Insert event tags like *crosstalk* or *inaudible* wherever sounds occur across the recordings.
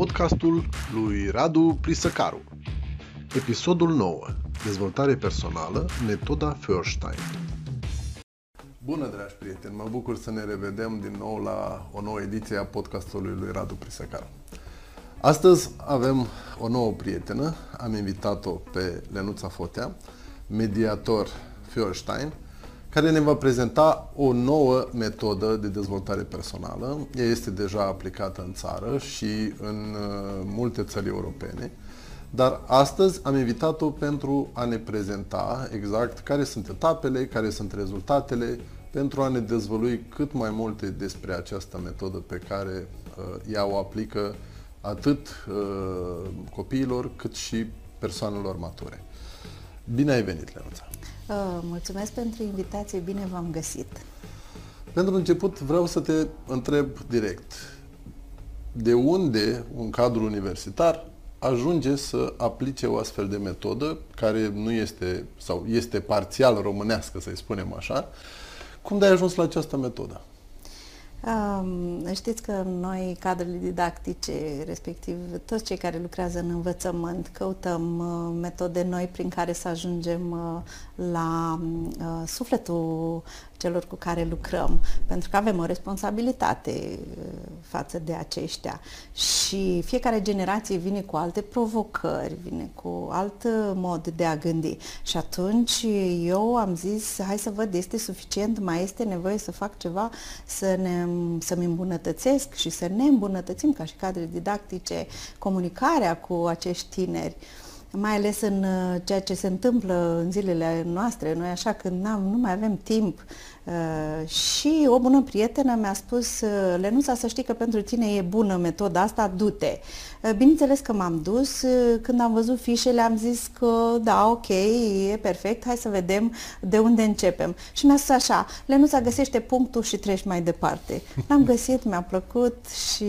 podcastul lui Radu Prisăcaru. Episodul 9. Dezvoltare personală, metoda Feuerstein. Bună, dragi prieteni! Mă bucur să ne revedem din nou la o nouă ediție a podcastului lui Radu Prisăcaru. Astăzi avem o nouă prietenă. Am invitat-o pe Lenuța Fotea, mediator Feuerstein, care ne va prezenta o nouă metodă de dezvoltare personală. Ea este deja aplicată în țară și în uh, multe țări europene, dar astăzi am invitat-o pentru a ne prezenta exact care sunt etapele, care sunt rezultatele, pentru a ne dezvălui cât mai multe despre această metodă pe care uh, ea o aplică atât uh, copiilor cât și persoanelor mature. Bine ai venit, Lenuța! Uh, mulțumesc pentru invitație, bine v-am găsit. Pentru început vreau să te întreb direct. De unde un cadru universitar ajunge să aplice o astfel de metodă care nu este sau este parțial românească, să-i spunem așa. Cum de ai ajuns la această metodă? Um, știți că noi, cadrele didactice, respectiv toți cei care lucrează în învățământ, căutăm uh, metode noi prin care să ajungem uh, la uh, sufletul celor cu care lucrăm, pentru că avem o responsabilitate uh, față de aceștia. Și fiecare generație vine cu alte provocări, vine cu alt mod de a gândi. Și atunci eu am zis, hai să văd, este suficient, mai este nevoie să fac ceva, să ne, să-mi îmbunătățesc și să ne îmbunătățim ca și cadre didactice comunicarea cu acești tineri. Uh, mai ales în uh, ceea ce se întâmplă în zilele noastre, noi așa când n-am, nu mai avem timp. Uh, și o bună prietenă mi-a spus, uh, Lenuța, să știi că pentru tine e bună metoda asta, du-te. Bineînțeles că m-am dus, când am văzut fișele am zis că da, ok, e perfect, hai să vedem de unde începem. Și mi-a spus așa, Lenuța găsește punctul și treci mai departe. L-am *laughs* găsit, mi-a plăcut și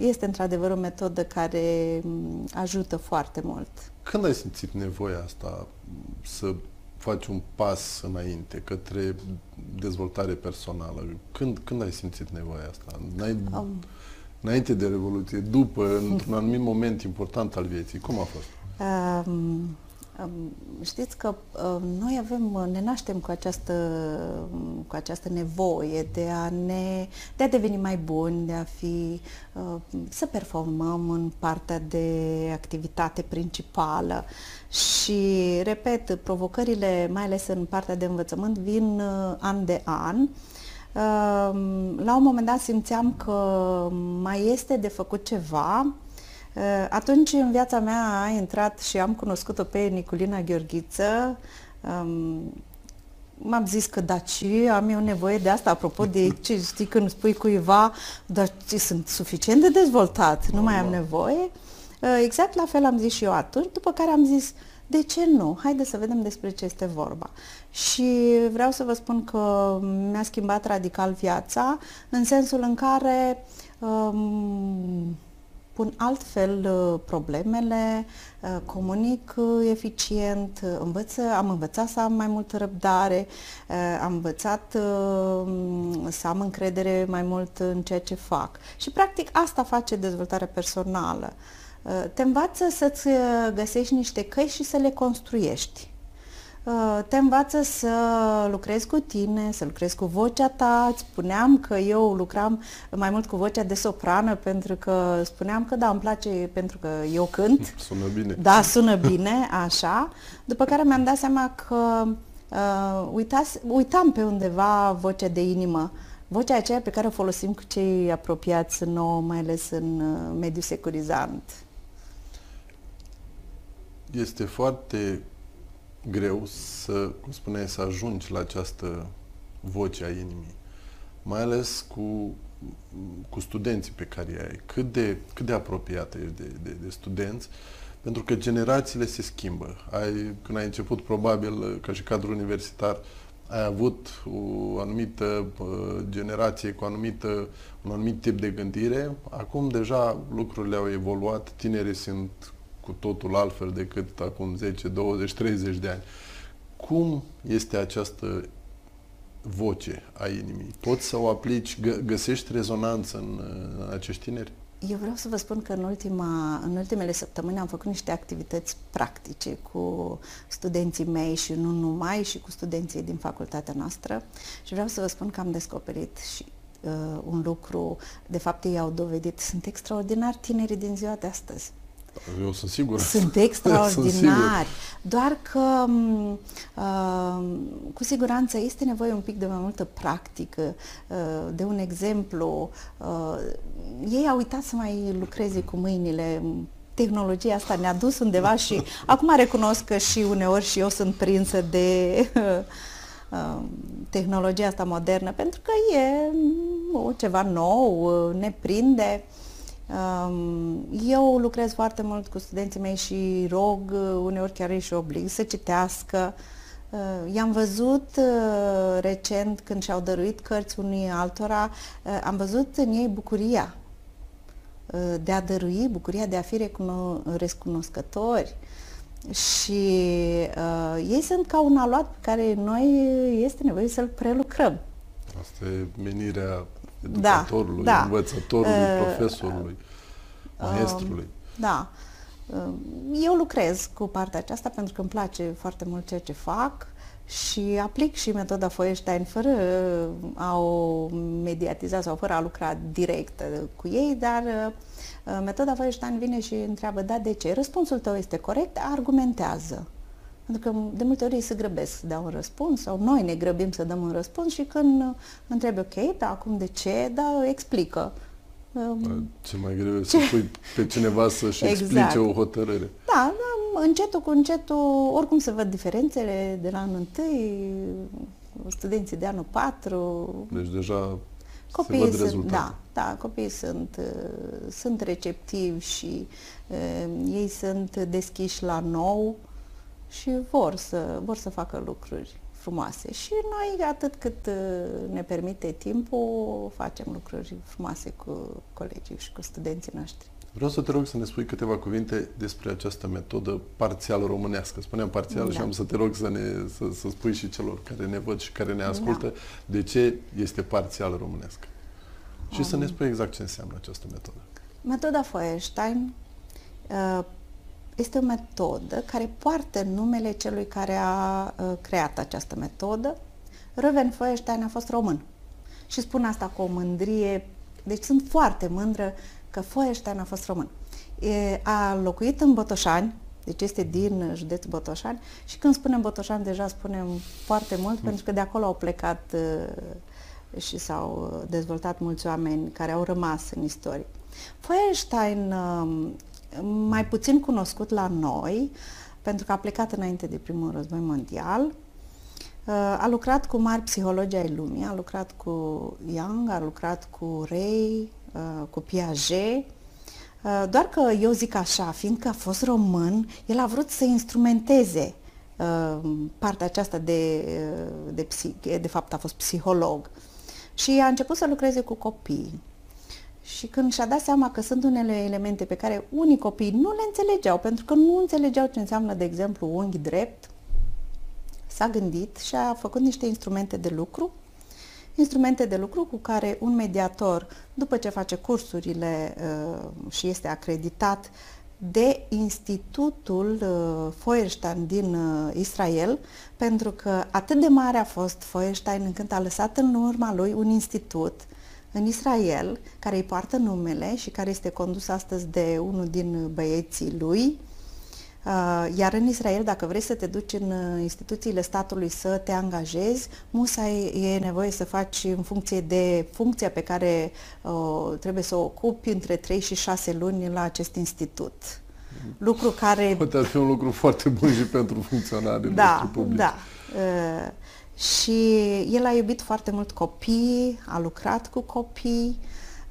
este într-adevăr o metodă care mm, ajută foarte mult. Când ai simțit nevoia asta să faci un pas înainte către dezvoltare personală? Când, când ai simțit nevoia asta? N-ai, um. Înainte de Revoluție, după, într-un anumit moment important al vieții, cum a fost? Um, Știți că noi avem, ne naștem cu această, cu această nevoie de a, ne, de a deveni mai buni, de a fi, să performăm în partea de activitate principală. Și, repet, provocările, mai ales în partea de învățământ, vin an de an. La un moment dat simțeam că mai este de făcut ceva, Eh, atunci în viața mea a intrat și am cunoscut-o pe Niculina Gheorghiță. M-am zis că da, ce am eu nevoie de asta, apropo de *laughs* ce știi când spui cuiva, dar ce sunt suficient de dezvoltat, nu mai am nevoie. Eh, exact la fel am zis și eu atunci, după care am zis, de ce nu? Haide să vedem despre ce este vorba. Și vreau să vă spun că mi-a schimbat radical viața, în sensul în care um, pun altfel uh, problemele, uh, comunic uh, eficient, învăț, am învățat să am mai multă răbdare, am învățat să am încredere mai mult în ceea ce fac. Și practic asta face dezvoltarea personală. Te învață să-ți găsești niște căi și să le construiești. Uh, te învață să lucrezi cu tine, să lucrezi cu vocea ta. Îți spuneam că eu lucram mai mult cu vocea de soprană pentru că spuneam că da, îmi place pentru că eu cânt. *laughs* Sună bine. Da, sună bine, așa. După care mi-am dat seama că uh, uitas, uitam pe undeva vocea de inimă. Vocea aceea pe care o folosim cu cei apropiați nouă, mai ales în uh, mediul securizant. Este foarte greu să, cum spuneai, să ajungi la această voce a inimii, mai ales cu, cu studenții pe care ai. Cât de, cât de apropiată ești de, de, de studenți, pentru că generațiile se schimbă. Ai, când ai început, probabil, ca și cadru universitar, ai avut o anumită uh, generație cu anumită, un anumit tip de gândire. Acum deja lucrurile au evoluat, tinerii sunt cu totul altfel decât acum 10, 20, 30 de ani. Cum este această voce a inimii? Poți să o aplici? Găsești rezonanță în, în acești tineri? Eu vreau să vă spun că în, ultima, în ultimele săptămâni am făcut niște activități practice cu studenții mei și nu numai, și cu studenții din facultatea noastră și vreau să vă spun că am descoperit și uh, un lucru, de fapt ei au dovedit, sunt extraordinar tinerii din ziua de astăzi. Eu sunt sigur. Sunt *laughs* *laughs* extraordinari. Doar că uh, cu siguranță este nevoie un pic de mai multă practică, uh, de un exemplu. Uh, ei au uitat să mai lucreze cu mâinile. Tehnologia asta ne-a dus undeva și *laughs* acum recunosc că și uneori și eu sunt prinsă de uh, tehnologia asta modernă, pentru că e uh, ceva nou, uh, ne prinde. Uh, eu lucrez foarte mult cu studenții mei și rog, uneori chiar îi și oblig să citească. Uh, i-am văzut uh, recent când și-au dăruit cărți unui altora, uh, am văzut în ei bucuria de a dărui, bucuria de a fi recunoscători. Și uh, ei sunt ca un aluat pe care noi este nevoie să-l prelucrăm. Asta e menirea educatorului, da, da. învățătorului, uh, profesorului, uh, maestrului. Da. Uh, eu lucrez cu partea aceasta pentru că îmi place foarte mult ceea ce fac și aplic și metoda Feuerstein fără a o mediatiza sau fără a lucra direct cu ei, dar uh, metoda Feuerstein vine și întreabă, da, de ce? Răspunsul tău este corect, argumentează. Pentru că de multe ori ei se grăbesc să dea un răspuns sau noi ne grăbim să dăm un răspuns și când întrebi, ok, da, acum de ce, da, explică. Um, ce mai greu e să pui pe cineva să-și *laughs* exact. explice o hotărâre. Da, da, încetul cu încetul, oricum se văd diferențele de la anul întâi, studenții de anul 4. Deci deja copiii se văd sunt, Da, da, copiii sunt, uh, sunt receptivi și uh, ei sunt deschiși la nou și vor să, vor să facă lucruri frumoase. Și noi, atât cât uh, ne permite timpul, facem lucruri frumoase cu colegii și cu studenții noștri. Vreau să te rog să ne spui câteva cuvinte despre această metodă parțial românească. Spuneam parțial da. și am să te rog să, ne, să, să spui și celor care ne văd și care ne ascultă da. de ce este parțial românească. Și um, să ne spui exact ce înseamnă această metodă. Metoda Feuerstein uh, este o metodă care poartă numele celui care a uh, creat această metodă. Röven Feuerstein a fost român. Și spun asta cu o mândrie, deci sunt foarte mândră că Feuerstein a fost român. E, a locuit în Botoșani, deci este din județul Botoșani și când spunem Botoșani deja spunem foarte mult mm. pentru că de acolo au plecat uh, și s-au dezvoltat mulți oameni care au rămas în istorie. Feuerstein uh, mai puțin cunoscut la noi, pentru că a plecat înainte de primul război mondial. Uh, a lucrat cu mari psihologi ai lumii, a lucrat cu Young, a lucrat cu Ray, uh, cu Piaget, uh, doar că eu zic așa, fiindcă a fost român, el a vrut să instrumenteze partea aceasta de, de, psih, de fapt a fost psiholog și a început să lucreze cu copii. Și când și-a dat seama că sunt unele elemente pe care unii copii nu le înțelegeau, pentru că nu înțelegeau ce înseamnă, de exemplu, unghi drept, s-a gândit și a făcut niște instrumente de lucru, instrumente de lucru cu care un mediator, după ce face cursurile uh, și este acreditat de Institutul uh, Feuerstein din uh, Israel, pentru că atât de mare a fost Feuerstein încât a lăsat în urma lui un institut în Israel, care îi poartă numele și care este condus astăzi de unul din băieții lui. Uh, iar în Israel, dacă vrei să te duci în uh, instituțiile statului să te angajezi, musa e nevoie să faci în funcție de funcția pe care uh, trebuie să o ocupi între 3 și 6 luni la acest institut. Lucru care... Poate fi un lucru foarte bun și pentru funcționarii da, noștri publici. Da, uh, și el a iubit foarte mult copii, a lucrat cu copii.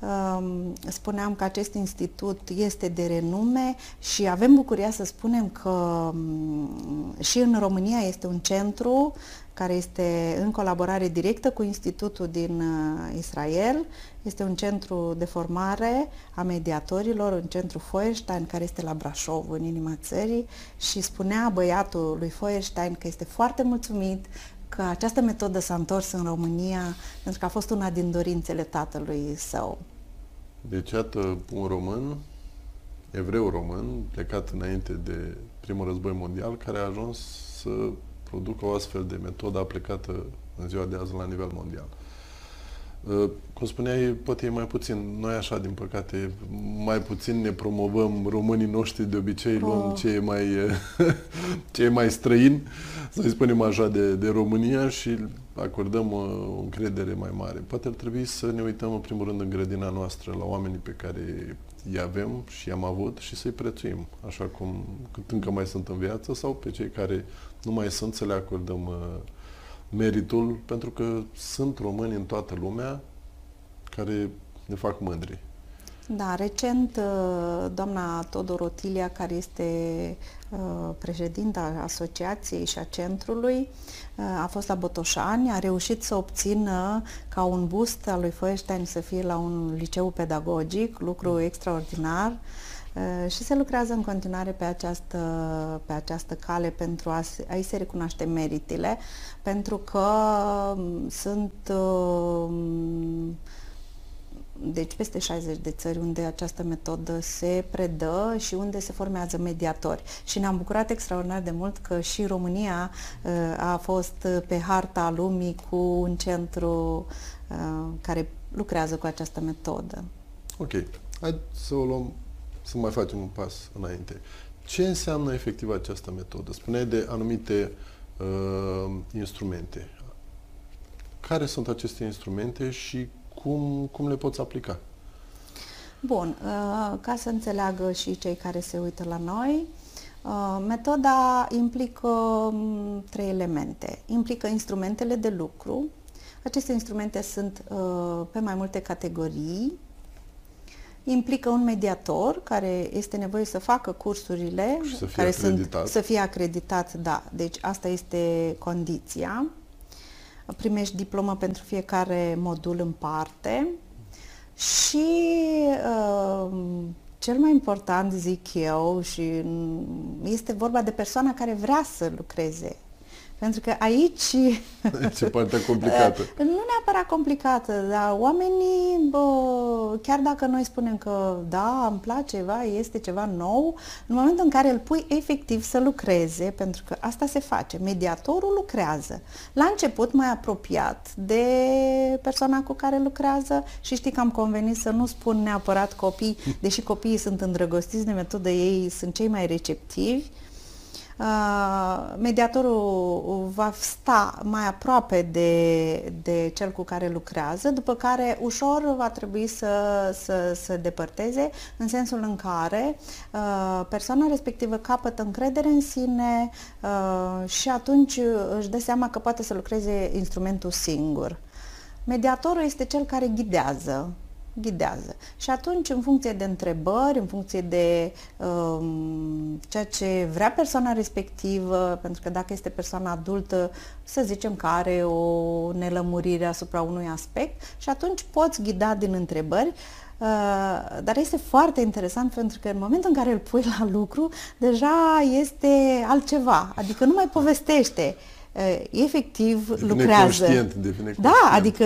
Um, spuneam că acest institut este de renume și avem bucuria să spunem că um, și în România este un centru care este în colaborare directă cu Institutul din uh, Israel. Este un centru de formare a mediatorilor, un centru Feuerstein care este la Brașov, în inima țării și spunea băiatul lui Feuerstein că este foarte mulțumit că această metodă s-a întors în România pentru că a fost una din dorințele tatălui său. Deci, iată, un român, evreu român, plecat înainte de primul război mondial, care a ajuns să producă o astfel de metodă aplicată în ziua de azi la nivel mondial. Uh, cum spuneai, poate e mai puțin. Noi așa, din păcate, mai puțin ne promovăm românii noștri, de obicei luăm oh. ce e mai, *laughs* ce e mai străin, să-i spunem așa, de, de România și acordăm uh, o încredere mai mare. Poate ar trebui să ne uităm, în primul rând, în grădina noastră, la oamenii pe care îi avem și i-am avut și să-i prețuim, așa cum cât încă mai sunt în viață, sau pe cei care nu mai sunt, să le acordăm uh, meritul, pentru că sunt români în toată lumea care ne fac mândri. Da, recent uh, doamna Todor Otilia, care este uh, președinta asociației și a centrului, uh, a fost la Botoșani, a reușit să obțină ca un bust al lui Feuerstein să fie la un liceu pedagogic, lucru extraordinar. Uh, și se lucrează în continuare pe această, pe această cale pentru a, a-i se recunoaște meritele, pentru că um, sunt um, deci peste 60 de țări unde această metodă se predă și unde se formează mediatori. Și ne-am bucurat extraordinar de mult că și România uh, a fost pe harta lumii cu un centru uh, care lucrează cu această metodă. Ok. Hai să o luăm să mai facem un pas înainte. Ce înseamnă efectiv această metodă? Spuneai de anumite uh, instrumente. Care sunt aceste instrumente și cum, cum le poți aplica? Bun, uh, ca să înțeleagă și cei care se uită la noi, uh, metoda implică um, trei elemente. Implică instrumentele de lucru. Aceste instrumente sunt uh, pe mai multe categorii, implică un mediator care este nevoie să facă cursurile, și să fie care acreditat. sunt să fie acreditat, da. Deci asta este condiția. Primești diplomă pentru fiecare modul în parte și uh, cel mai important, zic eu, și este vorba de persoana care vrea să lucreze pentru că aici... *laughs* Ce partea complicată. Nu neapărat complicată, dar oamenii, bă, chiar dacă noi spunem că da, îmi place ceva, este ceva nou, în momentul în care îl pui efectiv să lucreze, pentru că asta se face, mediatorul lucrează. La început mai apropiat de persoana cu care lucrează și știi că am convenit să nu spun neapărat copii, deși copiii sunt îndrăgostiți de metodă, ei sunt cei mai receptivi, Uh, mediatorul va sta mai aproape de, de cel cu care lucrează, după care ușor va trebui să, să, să depărteze, în sensul în care uh, persoana respectivă capătă încredere în sine uh, și atunci își dă seama că poate să lucreze instrumentul singur. Mediatorul este cel care ghidează, ghidează. Și atunci, în funcție de întrebări, în funcție de um, ceea ce vrea persoana respectivă, pentru că dacă este persoana adultă, să zicem că are o nelămurire asupra unui aspect, și atunci poți ghida din întrebări, Uh, dar este foarte interesant pentru că în momentul în care îl pui la lucru, deja este altceva, adică nu mai povestește. Uh, efectiv devine lucrează. Conștient, devine da, conștient. adică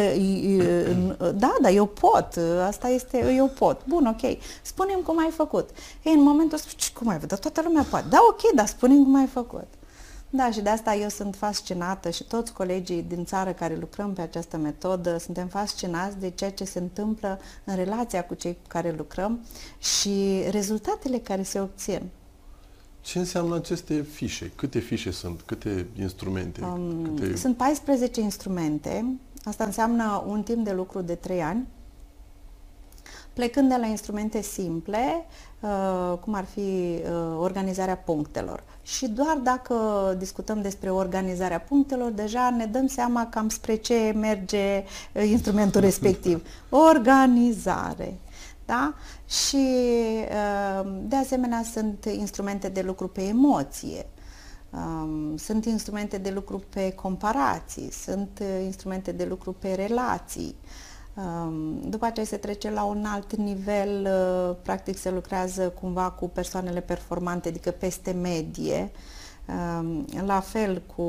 da, da, eu pot, asta este, eu pot. Bun, ok. Spunem cum ai făcut. Ei, în momentul ăsta, cum ai făcut? Toată lumea poate. Da, ok, dar spunem cum ai făcut. Da, și de asta eu sunt fascinată și toți colegii din țară care lucrăm pe această metodă suntem fascinați de ceea ce se întâmplă în relația cu cei cu care lucrăm și rezultatele care se obțin. Ce înseamnă aceste fișe? Câte fișe sunt? Câte instrumente? Um, Câte... Sunt 14 instrumente. Asta înseamnă un timp de lucru de 3 ani. Plecând de la instrumente simple, uh, cum ar fi uh, organizarea punctelor. Și doar dacă discutăm despre organizarea punctelor, deja ne dăm seama cam spre ce merge uh, instrumentul respectiv. *laughs* Organizare. Da? Și uh, de asemenea sunt instrumente de lucru pe emoție, um, sunt instrumente de lucru pe comparații, sunt uh, instrumente de lucru pe relații. Um, după aceea se trece la un alt nivel, uh, practic se lucrează cumva cu persoanele performante, adică peste medie, Um, la fel cu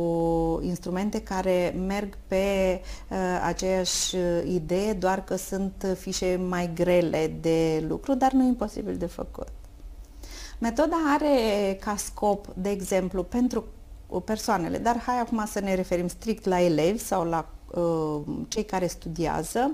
instrumente care merg pe uh, aceeași idee, doar că sunt fișe mai grele de lucru, dar nu imposibil de făcut. Metoda are ca scop, de exemplu, pentru persoanele, dar hai acum să ne referim strict la elevi sau la uh, cei care studiază.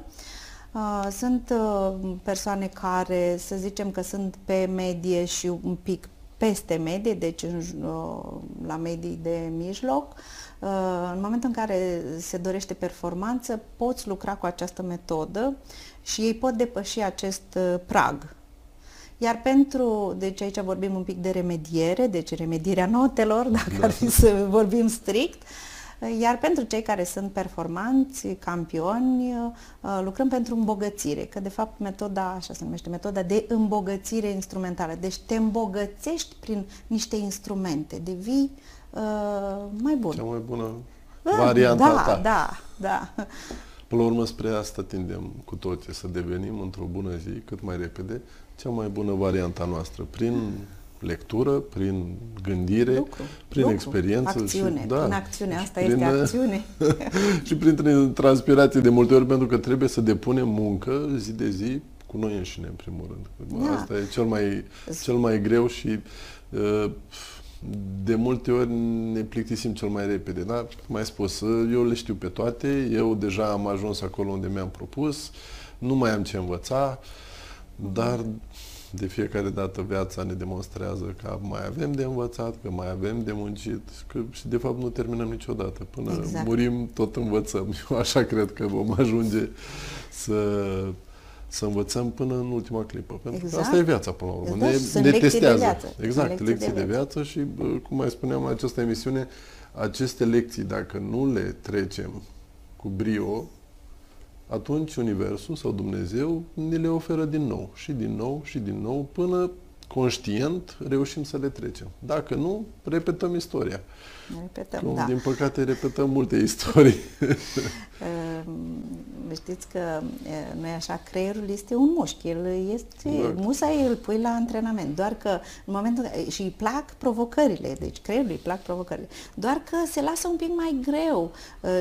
Uh, sunt uh, persoane care, să zicem că sunt pe medie și un pic peste medie, deci în, uh, la medii de mijloc. Uh, în momentul în care se dorește performanță, poți lucra cu această metodă și ei pot depăși acest uh, prag iar pentru, deci aici vorbim un pic de remediere, deci remedierea notelor, *laughs* dacă da. ar fi să vorbim strict, iar pentru cei care sunt performanți, campioni, uh, lucrăm pentru îmbogățire, că de fapt metoda, așa se numește, metoda de îmbogățire instrumentală. Deci te îmbogățești prin niște instrumente, devii uh, mai bun. Cea mai bună uh, varianta da, ta. Da, da, Până la urmă, spre asta tindem cu toții, să devenim într-o bună zi, cât mai repede, cea mai bună varianta noastră, prin lectură, prin gândire, lucru, prin lucru, experiență. Acțiune, și, da, prin acțiune, asta prin, este *laughs* acțiune. și prin transpirație de multe ori, pentru că trebuie să depunem muncă zi de zi cu noi înșine, în primul rând. Da. Asta e cel mai, cel mai greu și uh, de multe ori ne plictisim cel mai repede, dar, cum ai spus, eu le știu pe toate, eu deja am ajuns acolo unde mi-am propus, nu mai am ce învăța, dar de fiecare dată viața ne demonstrează că mai avem de învățat, că mai avem de muncit că, și de fapt nu terminăm niciodată. Până exact. murim, tot învățăm. *laughs* Eu așa cred că vom ajunge să să învățăm până în ultima clipă. Pentru exact. că asta e viața până la urmă. Da, ne, ne testează. De viață. Exact, lecții, lecții de, viață. de viață și, cum mai spuneam în această emisiune, aceste lecții, dacă nu le trecem cu brio, atunci Universul sau Dumnezeu ne le oferă din nou și din nou și din nou până conștient reușim să le trecem. Dacă nu, repetăm istoria. Repetăm, Cum, da. Din păcate, repetăm multe istorii. *laughs* *laughs* Ehm, știți că nu e așa, creierul este un mușchi, el este, exact. musa îl pui la antrenament, doar că în momentul, și îi plac provocările, deci creierul îi plac provocările, doar că se lasă un pic mai greu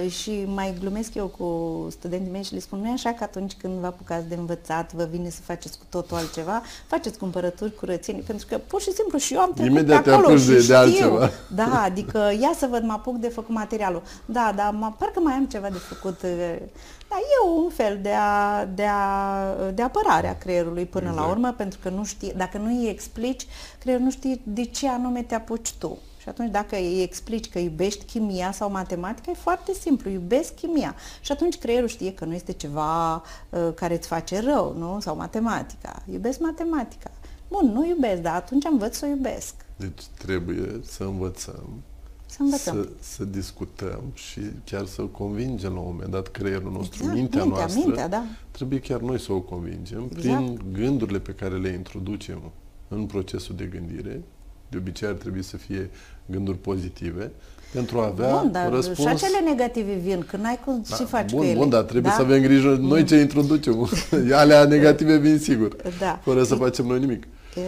și mai glumesc eu cu studenții mei și le spun, nu e așa că atunci când vă apucați de învățat, vă vine să faceți cu totul altceva, faceți cumpărături, curățenii, pentru că pur și simplu și eu am trecut Imediat pe acolo de, și de știu. altceva. Da, adică ia să văd, mă apuc de făcut materialul. Da, dar mă, parcă mai am ceva de făcut. Da, e un fel de, a, de, a, de apărare a creierului până exact. la urmă, pentru că nu știi, dacă nu îi explici, creierul nu știe de ce anume te apuci tu. Și atunci dacă îi explici că iubești chimia sau matematica, e foarte simplu, iubesc chimia. Și atunci creierul știe că nu este ceva uh, care îți face rău, nu? Sau matematica. Iubesc matematica. Bun, nu iubesc, dar atunci învăț să o iubesc. Deci trebuie să învățăm să învățăm. Să, să discutăm și chiar să convingem la un moment dat creierul nostru, exact, mintea, mintea noastră. Mintea, da. Trebuie chiar noi să o convingem exact. prin gândurile pe care le introducem în procesul de gândire. De obicei ar trebui să fie gânduri pozitive pentru a avea bun, dar răspuns... și acele negative vin, că n-ai cum da, și faci bun, cu ele. Bun, dar trebuie da? să avem grijă noi ce introducem. *laughs* Alea negative vin sigur, da. fără să facem noi nimic. E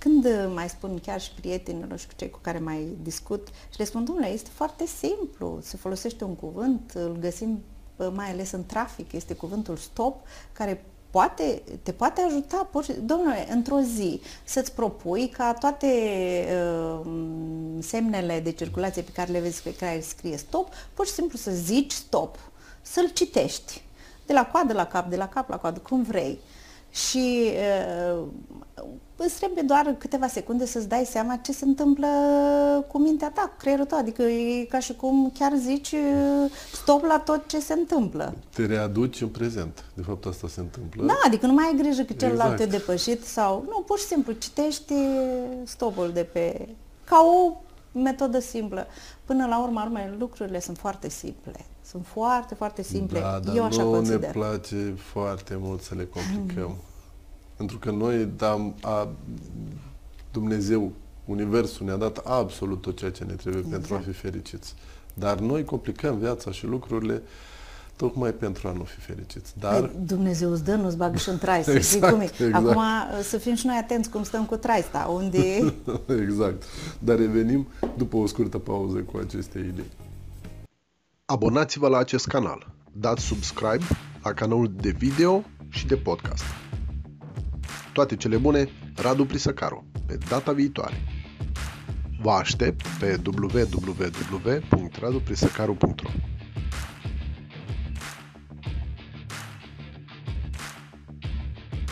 când mai spun chiar și prietenilor și cu cei cu care mai discut și le spun, domnule, este foarte simplu, se folosește un cuvânt, îl găsim mai ales în trafic, este cuvântul stop, care poate, te poate ajuta, pur și, domnule, într-o zi să-ți propui ca toate uh, semnele de circulație pe care le vezi pe care scrie stop, pur și simplu să zici stop, să-l citești, de la coadă la cap, de la cap la coadă, cum vrei. Și uh, îți trebuie doar câteva secunde să-ți dai seama ce se întâmplă cu mintea ta, cu creierul tău. Adică e ca și cum chiar zici stop la tot ce se întâmplă. Te readuci în prezent. De fapt asta se întâmplă. Da, adică nu mai ai grijă că celălalt exact. e depășit sau... Nu, pur și simplu citești stopul de pe... Ca o metodă simplă. Până la urmă, urmă, lucrurile sunt foarte simple. Sunt foarte, foarte simple. Da, dar Eu așa nu consider. ne place foarte mult să le complicăm. *laughs* Mm. Pentru că noi, da, a, Dumnezeu, Universul ne-a dat absolut tot ceea ce ne trebuie exact. pentru a fi fericiți. Dar noi complicăm viața și lucrurile tocmai pentru a nu fi fericiți. Dar... Păi, Dumnezeu îți dă, nu-ți bagă și în trai, să exact, cum e. Exact. Acum să fim și noi atenți cum stăm cu traista, unde... *laughs* exact. Dar revenim după o scurtă pauză cu aceste idei. Abonați-vă la acest canal. Dați subscribe la canalul de video și de podcast. Toate cele bune, Radu Prisăcaru, pe data viitoare. Vă aștept pe www.raduprisăcaru.ro